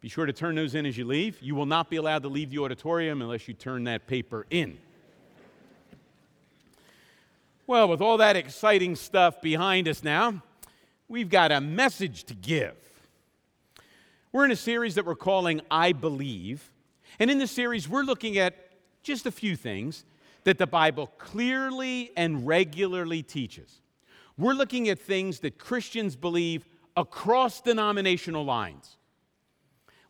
Be sure to turn those in as you leave. You will not be allowed to leave the auditorium unless you turn that paper in. Well, with all that exciting stuff behind us now, we've got a message to give. We're in a series that we're calling I Believe. And in this series, we're looking at just a few things that the Bible clearly and regularly teaches. We're looking at things that Christians believe across denominational lines.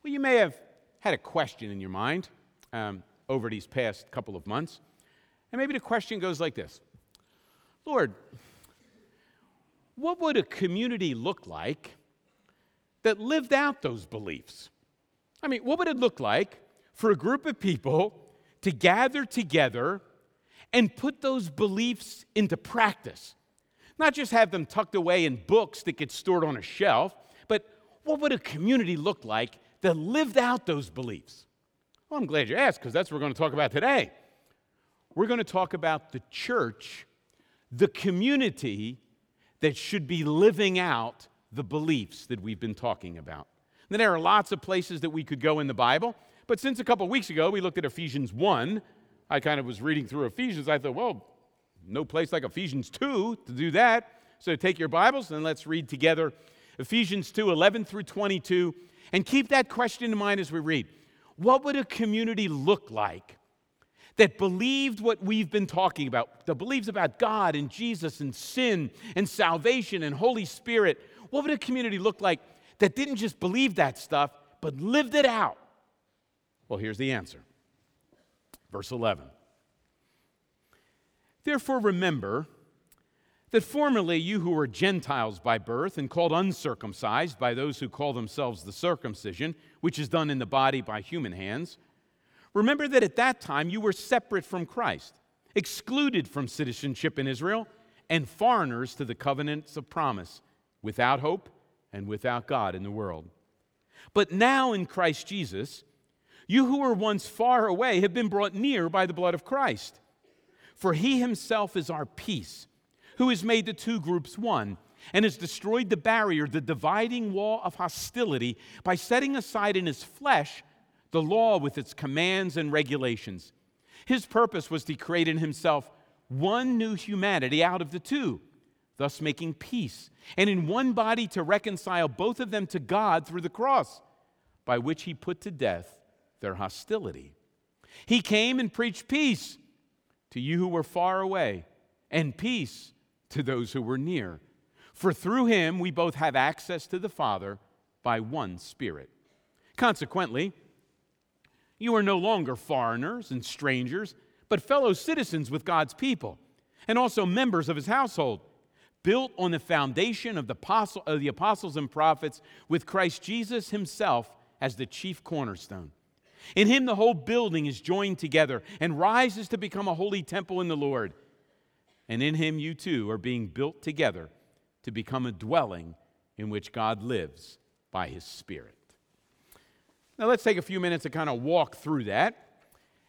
Well, you may have had a question in your mind um, over these past couple of months. And maybe the question goes like this Lord, what would a community look like that lived out those beliefs? I mean, what would it look like for a group of people to gather together and put those beliefs into practice? Not just have them tucked away in books that get stored on a shelf, but what would a community look like that lived out those beliefs? Well, I'm glad you asked because that's what we're going to talk about today. We're going to talk about the church, the community that should be living out the beliefs that we've been talking about. Now, there are lots of places that we could go in the Bible, but since a couple weeks ago we looked at Ephesians 1, I kind of was reading through Ephesians. I thought, well, no place like Ephesians 2 to do that. So take your Bibles and let's read together Ephesians 2 11 through 22 and keep that question in mind as we read. What would a community look like that believed what we've been talking about, that believes about God and Jesus and sin and salvation and Holy Spirit? What would a community look like that didn't just believe that stuff, but lived it out? Well, here's the answer. Verse 11. Therefore, remember that formerly you who were Gentiles by birth and called uncircumcised by those who call themselves the circumcision, which is done in the body by human hands, remember that at that time you were separate from Christ, excluded from citizenship in Israel, and foreigners to the covenants of promise, without hope and without God in the world. But now in Christ Jesus, you who were once far away have been brought near by the blood of Christ. For he himself is our peace who has made the two groups one and has destroyed the barrier, the dividing wall of hostility, by setting aside in his flesh the law with its commands and regulations. His purpose was to create in himself one new humanity out of the two, thus making peace, and in one body to reconcile both of them to God through the cross, by which he put to death their hostility. He came and preached peace to you who were far away, and peace to those who were near. For through him we both have access to the Father by one Spirit. Consequently, you are no longer foreigners and strangers, but fellow citizens with God's people, and also members of his household, built on the foundation of the, apostle, of the apostles and prophets, with Christ Jesus himself as the chief cornerstone. In him, the whole building is joined together and rises to become a holy temple in the Lord and in him you too are being built together to become a dwelling in which God lives by his Spirit. Now, let's take a few minutes to kind of walk through that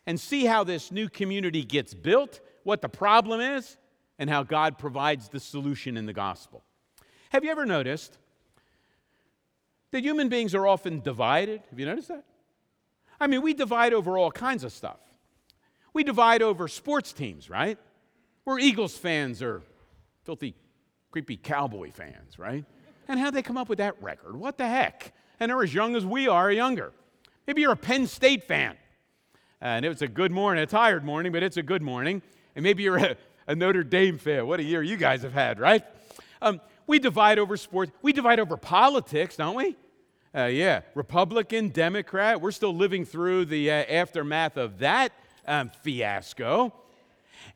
and see how this new community gets built, what the problem is, and how God provides the solution in the gospel. Have you ever noticed that human beings are often divided? Have you noticed that? I mean, we divide over all kinds of stuff. We divide over sports teams, right? We're Eagles fans or filthy, creepy cowboy fans, right? And how'd they come up with that record? What the heck? And they're as young as we are, younger. Maybe you're a Penn State fan. And it's a good morning, a tired morning, but it's a good morning. And maybe you're a, a Notre Dame fan. What a year you guys have had, right? Um, we divide over sports. We divide over politics, don't we? Uh, yeah, Republican, Democrat. We're still living through the uh, aftermath of that um, fiasco.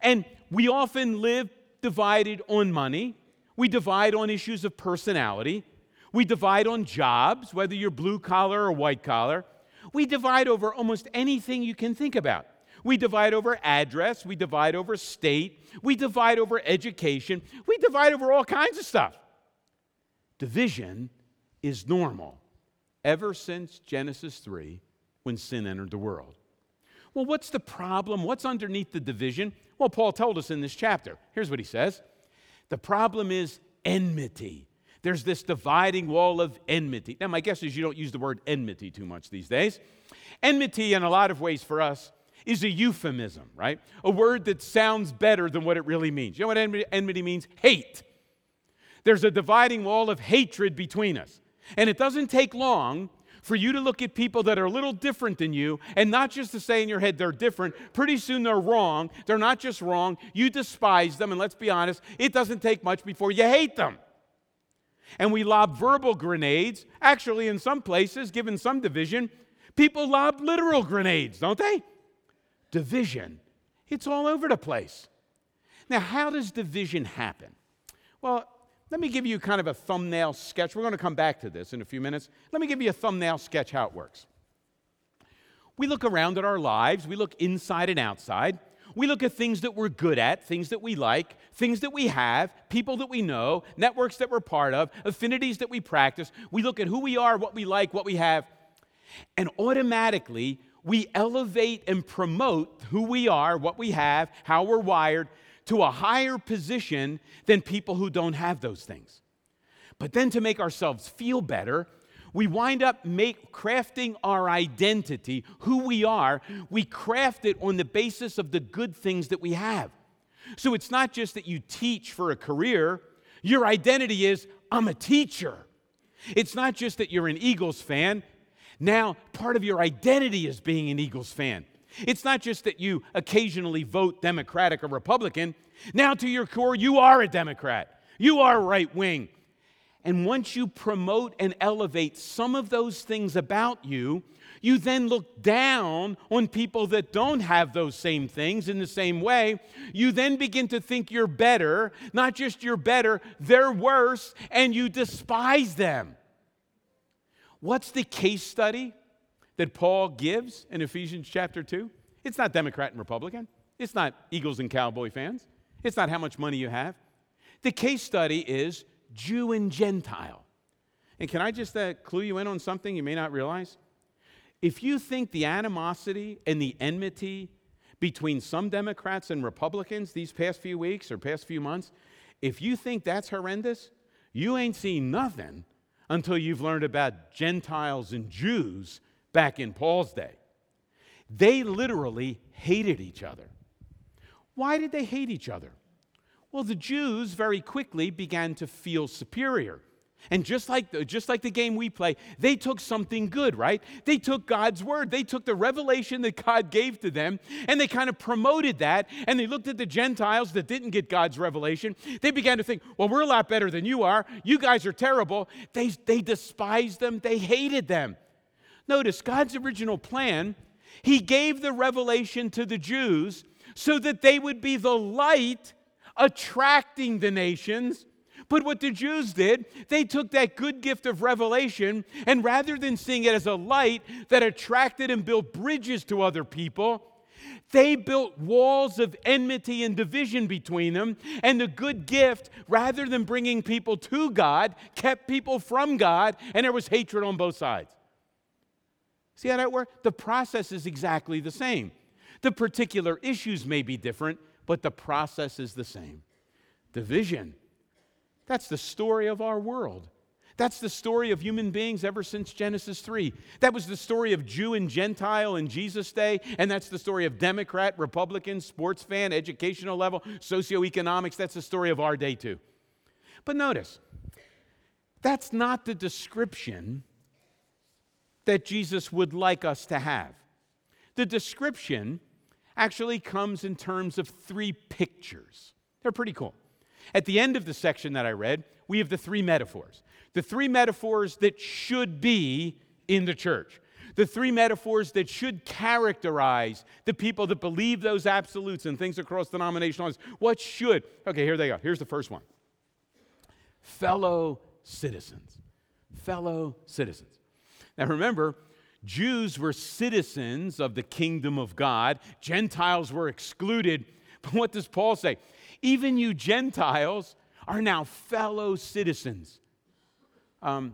And we often live divided on money. We divide on issues of personality. We divide on jobs, whether you're blue collar or white collar. We divide over almost anything you can think about. We divide over address. We divide over state. We divide over education. We divide over all kinds of stuff. Division is normal ever since Genesis 3 when sin entered the world. Well, what's the problem? What's underneath the division? Well, Paul told us in this chapter. Here's what he says The problem is enmity. there's this dividing wall of enmity. Now, my guess is you don't use the word enmity too much these days. Enmity, in a lot of ways for us, is a euphemism, right? A word that sounds better than what it really means. You know what enmity means? Hate. There's a dividing wall of hatred between us. And it doesn't take long for you to look at people that are a little different than you and not just to say in your head they're different. Pretty soon they're wrong. They're not just wrong. You despise them. And let's be honest, it doesn't take much before you hate them. And we lob verbal grenades. Actually, in some places, given some division, people lob literal grenades, don't they? Division. It's all over the place. Now, how does division happen? Well, let me give you kind of a thumbnail sketch. We're going to come back to this in a few minutes. Let me give you a thumbnail sketch how it works. We look around at our lives, we look inside and outside. We look at things that we're good at, things that we like, things that we have, people that we know, networks that we're part of, affinities that we practice. We look at who we are, what we like, what we have, and automatically we elevate and promote who we are, what we have, how we're wired to a higher position than people who don't have those things. But then to make ourselves feel better, we wind up make, crafting our identity, who we are, we craft it on the basis of the good things that we have. So it's not just that you teach for a career, your identity is, I'm a teacher. It's not just that you're an Eagles fan. Now, part of your identity is being an Eagles fan. It's not just that you occasionally vote Democratic or Republican. Now, to your core, you are a Democrat. You are right wing. And once you promote and elevate some of those things about you, you then look down on people that don't have those same things in the same way. You then begin to think you're better. Not just you're better, they're worse, and you despise them. What's the case study that Paul gives in Ephesians chapter 2? It's not Democrat and Republican. It's not Eagles and Cowboy fans. It's not how much money you have. The case study is Jew and Gentile. And can I just uh, clue you in on something you may not realize? If you think the animosity and the enmity between some Democrats and Republicans these past few weeks or past few months, if you think that's horrendous, you ain't seen nothing until you've learned about Gentiles and Jews back in Paul's day. They literally hated each other. Why did they hate each other? Well, the Jews very quickly began to feel superior. And just like, the, just like the game we play, they took something good, right? They took God's word. They took the revelation that God gave to them and they kind of promoted that. And they looked at the Gentiles that didn't get God's revelation. They began to think, well, we're a lot better than you are. You guys are terrible. They, they despised them, they hated them. Notice God's original plan, He gave the revelation to the Jews so that they would be the light attracting the nations. But what the Jews did, they took that good gift of revelation, and rather than seeing it as a light that attracted and built bridges to other people, they built walls of enmity and division between them. And the good gift, rather than bringing people to God, kept people from God, and there was hatred on both sides. See how that works? The process is exactly the same. The particular issues may be different, but the process is the same. Division. That's the story of our world. That's the story of human beings ever since Genesis 3. That was the story of Jew and Gentile in Jesus' day, and that's the story of Democrat, Republican, sports fan, educational level, socioeconomics. That's the story of our day, too. But notice, that's not the description that Jesus would like us to have. The description actually comes in terms of three pictures. They're pretty cool. At the end of the section that I read, we have the three metaphors. The three metaphors that should be in the church. The three metaphors that should characterize the people that believe those absolutes and things across denominational lines. What should? Okay, here they go. Here's the first one fellow citizens. Fellow citizens. Now remember, Jews were citizens of the kingdom of God, Gentiles were excluded. But what does Paul say? Even you Gentiles are now fellow citizens. Um,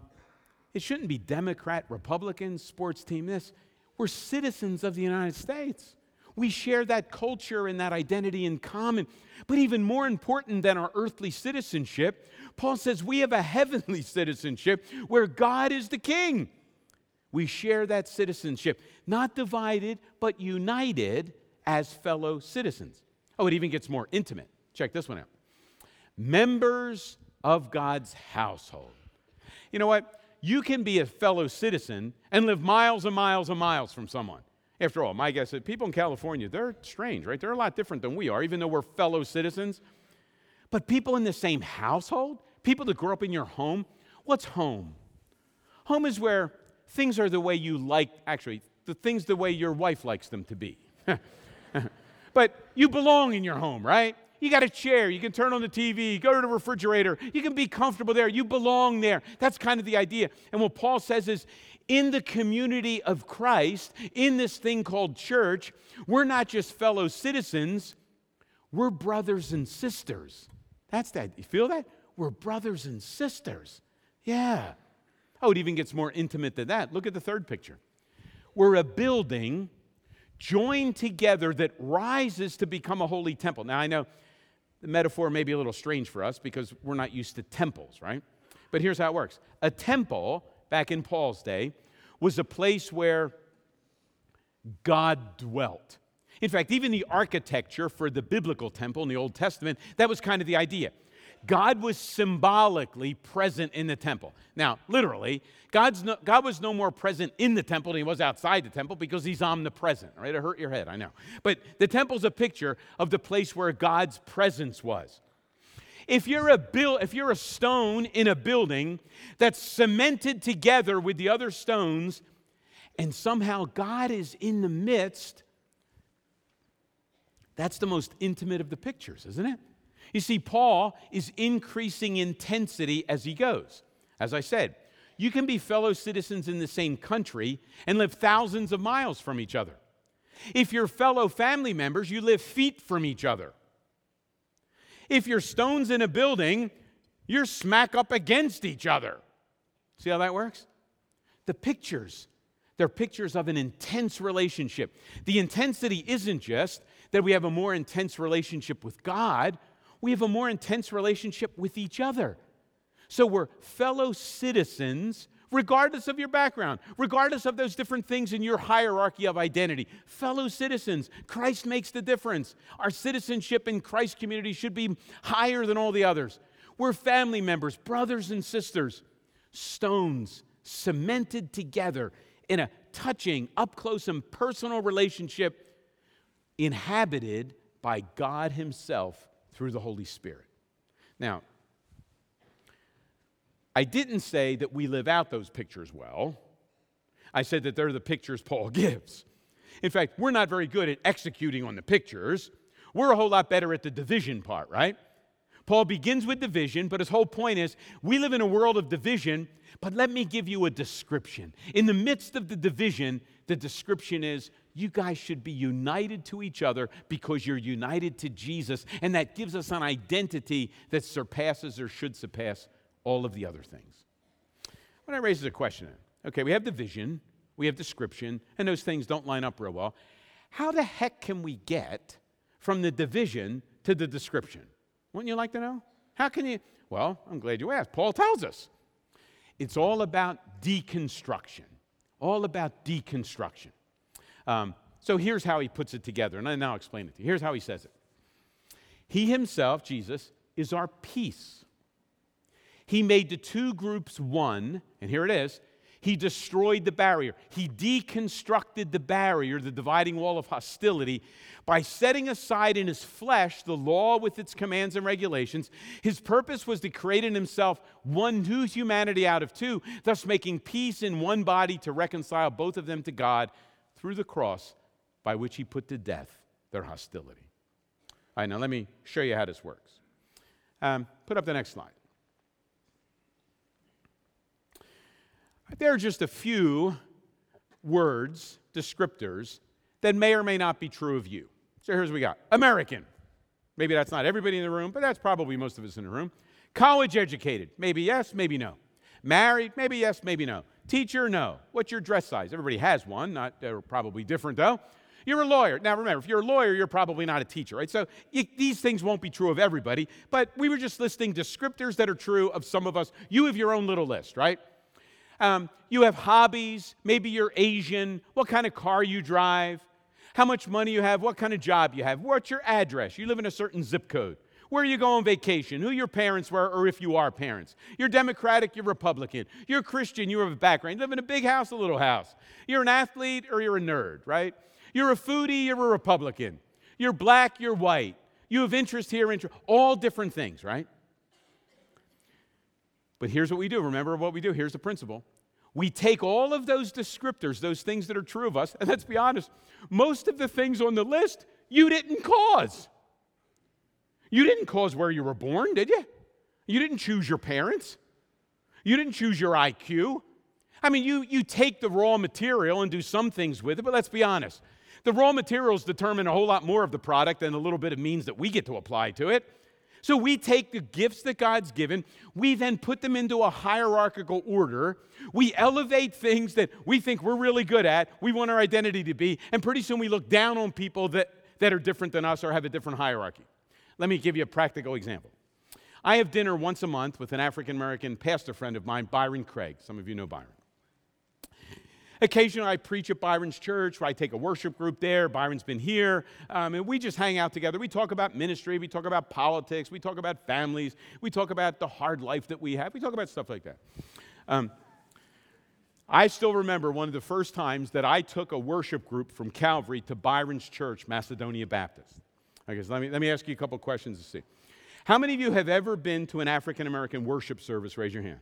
it shouldn't be Democrat, Republican, sports team, this. We're citizens of the United States. We share that culture and that identity in common. But even more important than our earthly citizenship, Paul says we have a heavenly citizenship where God is the king. We share that citizenship, not divided, but united as fellow citizens. Oh, it even gets more intimate. Check this one out members of God's household. You know what? You can be a fellow citizen and live miles and miles and miles from someone. After all, my guess is people in California, they're strange, right? They're a lot different than we are, even though we're fellow citizens. But people in the same household, people that grew up in your home, what's home? Home is where things are the way you like, actually, the things the way your wife likes them to be. but you belong in your home, right? You got a chair, you can turn on the TV, go to the refrigerator, you can be comfortable there, you belong there. That's kind of the idea. And what Paul says is in the community of Christ, in this thing called church, we're not just fellow citizens, we're brothers and sisters. That's that. You feel that? We're brothers and sisters. Yeah. Oh, it even gets more intimate than that. Look at the third picture. We're a building joined together that rises to become a holy temple. Now, I know the metaphor may be a little strange for us because we're not used to temples, right? But here's how it works a temple back in Paul's day, was a place where God dwelt. In fact, even the architecture for the biblical temple in the Old Testament, that was kind of the idea. God was symbolically present in the temple. Now, literally, God's no, God was no more present in the temple than he was outside the temple because he's omnipresent, right? It hurt your head, I know. But the temple's a picture of the place where God's presence was. If you're a bil- if you're a stone in a building that's cemented together with the other stones and somehow God is in the midst, that's the most intimate of the pictures, isn't it? You see, Paul is increasing intensity as he goes. As I said, you can be fellow citizens in the same country and live thousands of miles from each other. If you're fellow family members, you live feet from each other. If you're stones in a building, you're smack up against each other. See how that works? The pictures, they're pictures of an intense relationship. The intensity isn't just that we have a more intense relationship with God, we have a more intense relationship with each other. So we're fellow citizens regardless of your background, regardless of those different things in your hierarchy of identity. Fellow citizens, Christ makes the difference. Our citizenship in Christ's community should be higher than all the others. We're family members, brothers and sisters, stones cemented together in a touching, up close, and personal relationship inhabited by God Himself through the Holy Spirit. Now, I didn't say that we live out those pictures well. I said that they're the pictures Paul gives. In fact, we're not very good at executing on the pictures. We're a whole lot better at the division part, right? Paul begins with division, but his whole point is we live in a world of division, but let me give you a description. In the midst of the division, the description is you guys should be united to each other because you're united to Jesus, and that gives us an identity that surpasses or should surpass all of the other things. When I raise a question, okay, we have the vision, we have description, and those things don't line up real well. How the heck can we get from the division to the description? Wouldn't you like to know? How can you? Well, I'm glad you asked. Paul tells us. It's all about deconstruction. All about deconstruction. Um, so here's how he puts it together, and I now explain it to you. Here's how he says it He himself, Jesus, is our peace he made the two groups one, and here it is. He destroyed the barrier. He deconstructed the barrier, the dividing wall of hostility, by setting aside in his flesh the law with its commands and regulations. His purpose was to create in himself one new humanity out of two, thus making peace in one body to reconcile both of them to God through the cross by which he put to death their hostility. All right, now let me show you how this works. Um, put up the next slide. There are just a few words, descriptors, that may or may not be true of you. So here's what we got American. Maybe that's not everybody in the room, but that's probably most of us in the room. College educated. Maybe yes, maybe no. Married. Maybe yes, maybe no. Teacher. No. What's your dress size? Everybody has one. Not they're probably different though. You're a lawyer. Now, remember, if you're a lawyer, you're probably not a teacher, right? So you, these things won't be true of everybody, but we were just listing descriptors that are true of some of us. You have your own little list, right? Um, you have hobbies. Maybe you're Asian. What kind of car you drive? How much money you have? What kind of job you have? What's your address? You live in a certain zip code. Where you go on vacation? Who your parents were, or if you are parents. You're Democratic, you're Republican. You're Christian, you have a background. You live in a big house, a little house. You're an athlete, or you're a nerd, right? You're a foodie, you're a Republican. You're black, you're white. You have interest here, interest, all different things, right? But here's what we do. Remember what we do. Here's the principle. We take all of those descriptors, those things that are true of us, and let's be honest, most of the things on the list you didn't cause. You didn't cause where you were born, did you? You didn't choose your parents. You didn't choose your IQ. I mean, you, you take the raw material and do some things with it, but let's be honest. The raw materials determine a whole lot more of the product than a little bit of means that we get to apply to it. So we take the gifts that God's given, we then put them into a hierarchical order. We elevate things that we think we're really good at, we want our identity to be, and pretty soon we look down on people that, that are different than us or have a different hierarchy. Let me give you a practical example. I have dinner once a month with an African American pastor friend of mine, Byron Craig. Some of you know Byron. Occasionally, I preach at Byron's church, where I take a worship group there. Byron's been here, um, and we just hang out together. We talk about ministry, we talk about politics, we talk about families, we talk about the hard life that we have, we talk about stuff like that. Um, I still remember one of the first times that I took a worship group from Calvary to Byron's church, Macedonia Baptist. Okay, so let me, let me ask you a couple questions to see. How many of you have ever been to an African American worship service? Raise your hand.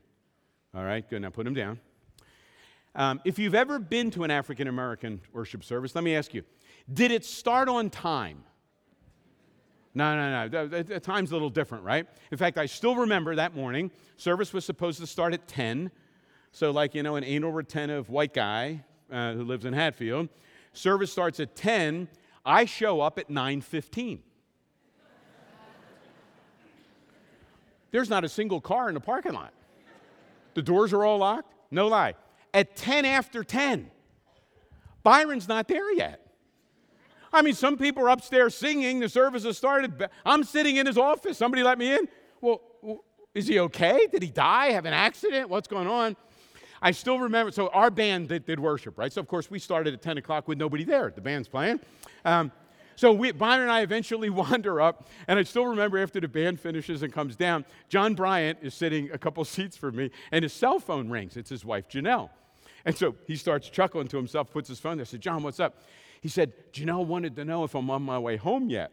All right, good. Now put them down. Um, if you've ever been to an African American worship service, let me ask you did it start on time? No, no, no. The, the, time's a little different, right? In fact, I still remember that morning, service was supposed to start at 10. So, like, you know, an anal retentive white guy uh, who lives in Hatfield, service starts at 10. I show up at 9:15. There's not a single car in the parking lot. The doors are all locked. No lie. At 10 after 10, Byron's not there yet. I mean, some people are upstairs singing. The service has started. I'm sitting in his office. Somebody let me in. Well, is he okay? Did he die? Have an accident? What's going on? I still remember, so our band did, did, worship, right? So, of course, we started at 10 o'clock with nobody there. The band's playing. Um, so we, Byron and I eventually wander up, and I still remember after the band finishes and comes down, John Bryant is sitting a couple seats from me, and his cell phone rings. It's his wife, Janelle. And so he starts chuckling to himself, puts his phone there. Said, John, what's up? He said, Janelle wanted to know if I'm on my way home yet.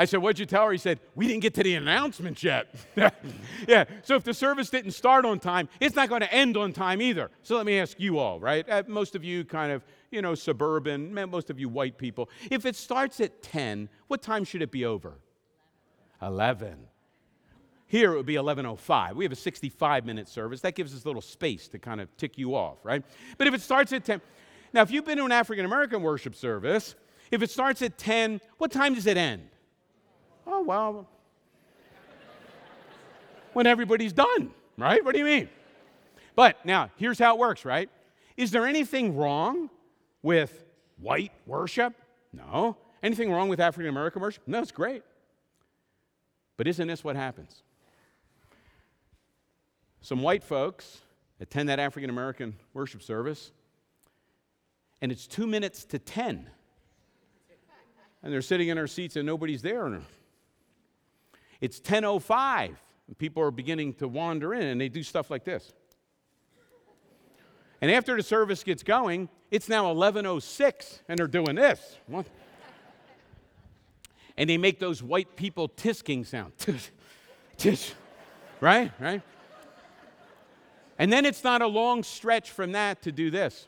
I said, What'd you tell her? He said, We didn't get to the announcement yet. yeah, so if the service didn't start on time, it's not going to end on time either. So let me ask you all, right? Uh, most of you kind of, you know, suburban, most of you white people. If it starts at 10, what time should it be over? 11. Here it would be 11:05. We have a 65 minute service. That gives us a little space to kind of tick you off, right? But if it starts at 10, now if you've been to an African American worship service, if it starts at 10, what time does it end? Oh, well, when everybody's done, right? What do you mean? But now, here's how it works, right? Is there anything wrong with white worship? No. Anything wrong with African American worship? No, it's great. But isn't this what happens? Some white folks attend that African American worship service, and it's two minutes to 10. And they're sitting in their seats and nobody's there. It's 10:05. And people are beginning to wander in and they do stuff like this. And after the service gets going, it's now 11:06 and they're doing this. and they make those white people tisking sound. Tish, tish. Right? Right? And then it's not a long stretch from that to do this.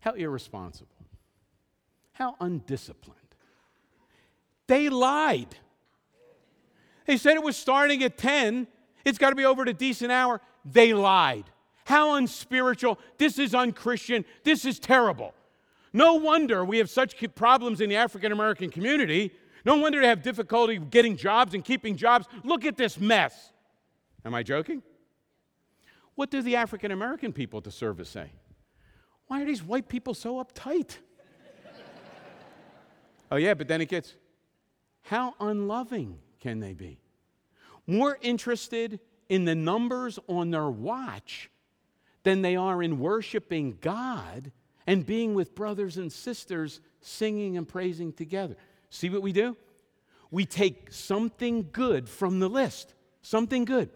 How irresponsible. How undisciplined. They lied. They said it was starting at 10. It's got to be over at a decent hour. They lied. How unspiritual. This is unchristian. This is terrible. No wonder we have such problems in the African American community. No wonder they have difficulty getting jobs and keeping jobs. Look at this mess. Am I joking? What do the African American people at the service say? Why are these white people so uptight? oh, yeah, but then it gets how unloving can they be? More interested in the numbers on their watch than they are in worshiping God and being with brothers and sisters singing and praising together. See what we do? We take something good from the list, something good.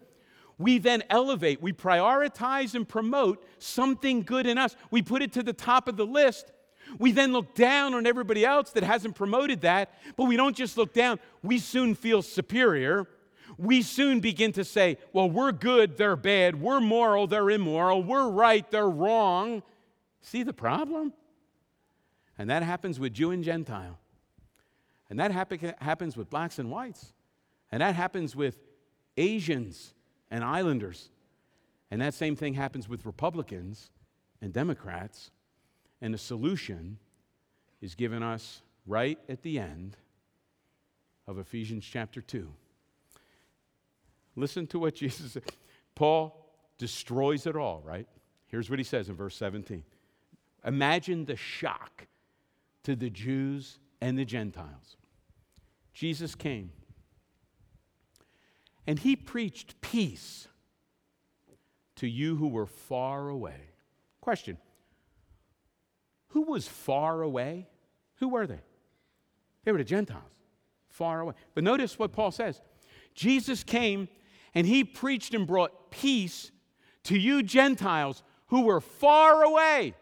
We then elevate, we prioritize and promote something good in us. We put it to the top of the list. We then look down on everybody else that hasn't promoted that, but we don't just look down. We soon feel superior. We soon begin to say, well, we're good, they're bad. We're moral, they're immoral. We're right, they're wrong. See the problem? And that happens with Jew and Gentile. And that happen, happens with blacks and whites. And that happens with Asians and islanders. And that same thing happens with Republicans and Democrats. And the solution is given us right at the end of Ephesians chapter 2. Listen to what Jesus said. Paul destroys it all, right? Here's what he says in verse 17. Imagine the shock to the Jews and the Gentiles. Jesus came and he preached peace to you who were far away. Question Who was far away? Who were they? They were the Gentiles, far away. But notice what Paul says Jesus came and he preached and brought peace to you Gentiles who were far away.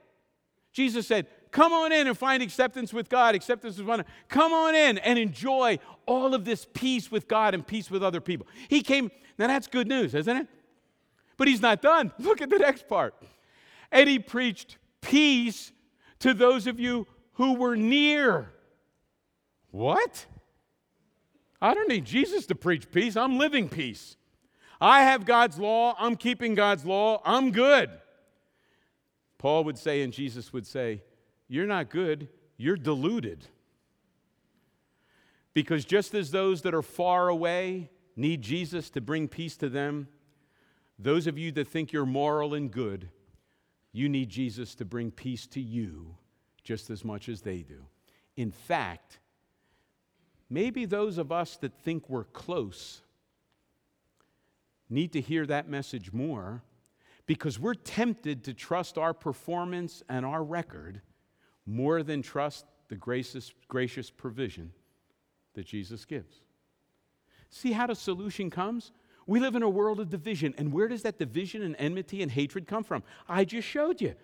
Jesus said, Come on in and find acceptance with God, acceptance with one. Come on in and enjoy all of this peace with God and peace with other people. He came, now that's good news, isn't it? But he's not done. Look at the next part. And he preached peace to those of you who were near. What? I don't need Jesus to preach peace. I'm living peace. I have God's law. I'm keeping God's law. I'm good. Paul would say, and Jesus would say, you're not good, you're deluded. Because just as those that are far away need Jesus to bring peace to them, those of you that think you're moral and good, you need Jesus to bring peace to you just as much as they do. In fact, maybe those of us that think we're close need to hear that message more because we're tempted to trust our performance and our record more than trust the gracious, gracious provision that Jesus gives. See how the solution comes? We live in a world of division. And where does that division and enmity and hatred come from? I just showed you.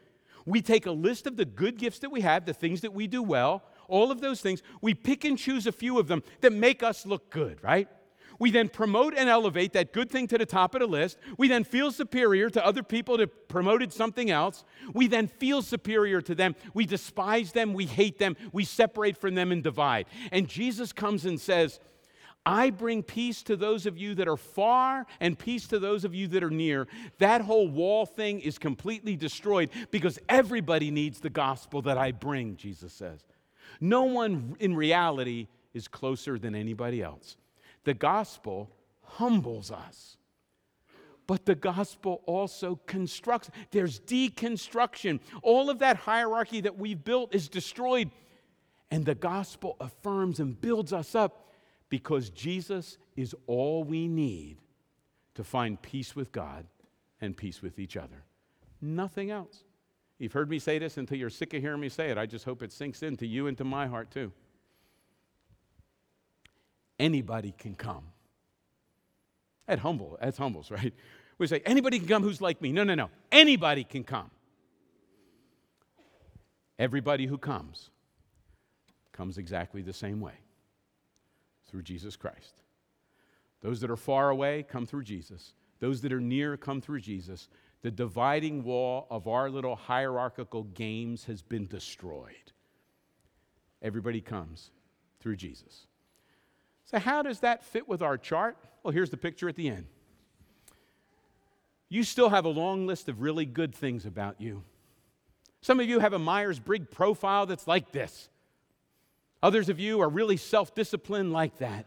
We take a list of the good gifts that we have, the things that we do well, all of those things. We pick and choose a few of them that make us look good, right? We then promote and elevate that good thing to the top of the list. We then feel superior to other people that promoted something else. We then feel superior to them. We despise them. We hate them. We separate from them and divide. And Jesus comes and says, I bring peace to those of you that are far and peace to those of you that are near. That whole wall thing is completely destroyed because everybody needs the gospel that I bring, Jesus says. No one in reality is closer than anybody else. The gospel humbles us. But the gospel also constructs. There's deconstruction. All of that hierarchy that we've built is destroyed. And the gospel affirms and builds us up because Jesus is all we need to find peace with God and peace with each other. Nothing else. You've heard me say this until you're sick of hearing me say it. I just hope it sinks into you and to my heart too anybody can come. At humble, that's humbles, right? We say, anybody can come who's like me. No, no, no. Anybody can come. Everybody who comes comes exactly the same way through Jesus Christ. Those that are far away come through Jesus. Those that are near come through Jesus. The dividing wall of our little hierarchical games has been destroyed. Everybody comes through Jesus. So, how does that fit with our chart? Well, here's the picture at the end. You still have a long list of really good things about you. Some of you have a Myers Briggs profile that's like this. Others of you are really self disciplined like that.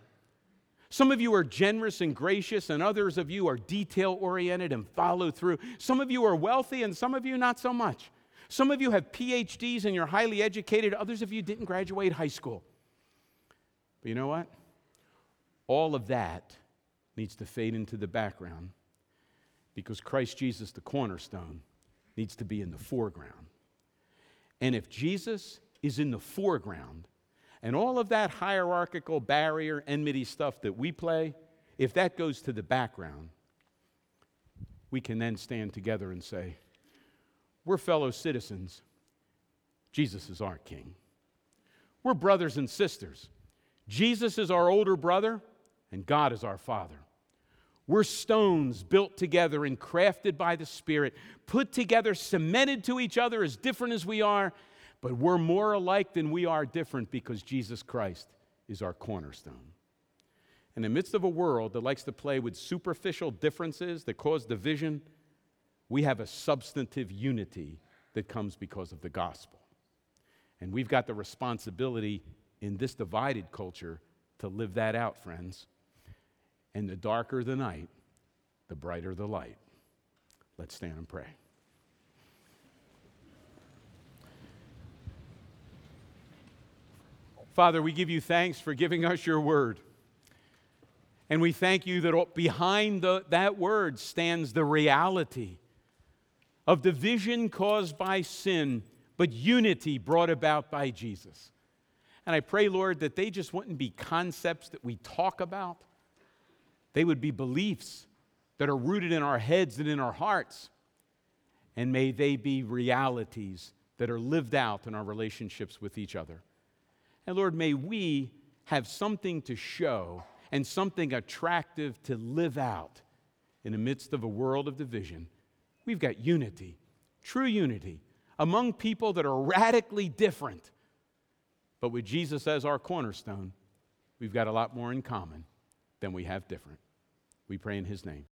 Some of you are generous and gracious, and others of you are detail oriented and follow through. Some of you are wealthy, and some of you not so much. Some of you have PhDs and you're highly educated, others of you didn't graduate high school. But you know what? All of that needs to fade into the background because Christ Jesus, the cornerstone, needs to be in the foreground. And if Jesus is in the foreground, and all of that hierarchical barrier, enmity stuff that we play, if that goes to the background, we can then stand together and say, We're fellow citizens. Jesus is our King. We're brothers and sisters. Jesus is our older brother, and God is our Father. We're stones built together and crafted by the Spirit, put together, cemented to each other as different as we are, but we're more alike than we are different because Jesus Christ is our cornerstone. In the midst of a world that likes to play with superficial differences that cause division, we have a substantive unity that comes because of the gospel. And we've got the responsibility in this divided culture to live that out, friends. And the darker the night, the brighter the light. Let's stand and pray. Father, we give you thanks for giving us your word. And we thank you that behind the, that word stands the reality of division caused by sin, but unity brought about by Jesus. And I pray, Lord, that they just wouldn't be concepts that we talk about, they would be beliefs that are rooted in our heads and in our hearts. And may they be realities that are lived out in our relationships with each other. And Lord, may we have something to show and something attractive to live out in the midst of a world of division. We've got unity, true unity, among people that are radically different. But with Jesus as our cornerstone, we've got a lot more in common than we have different. We pray in his name.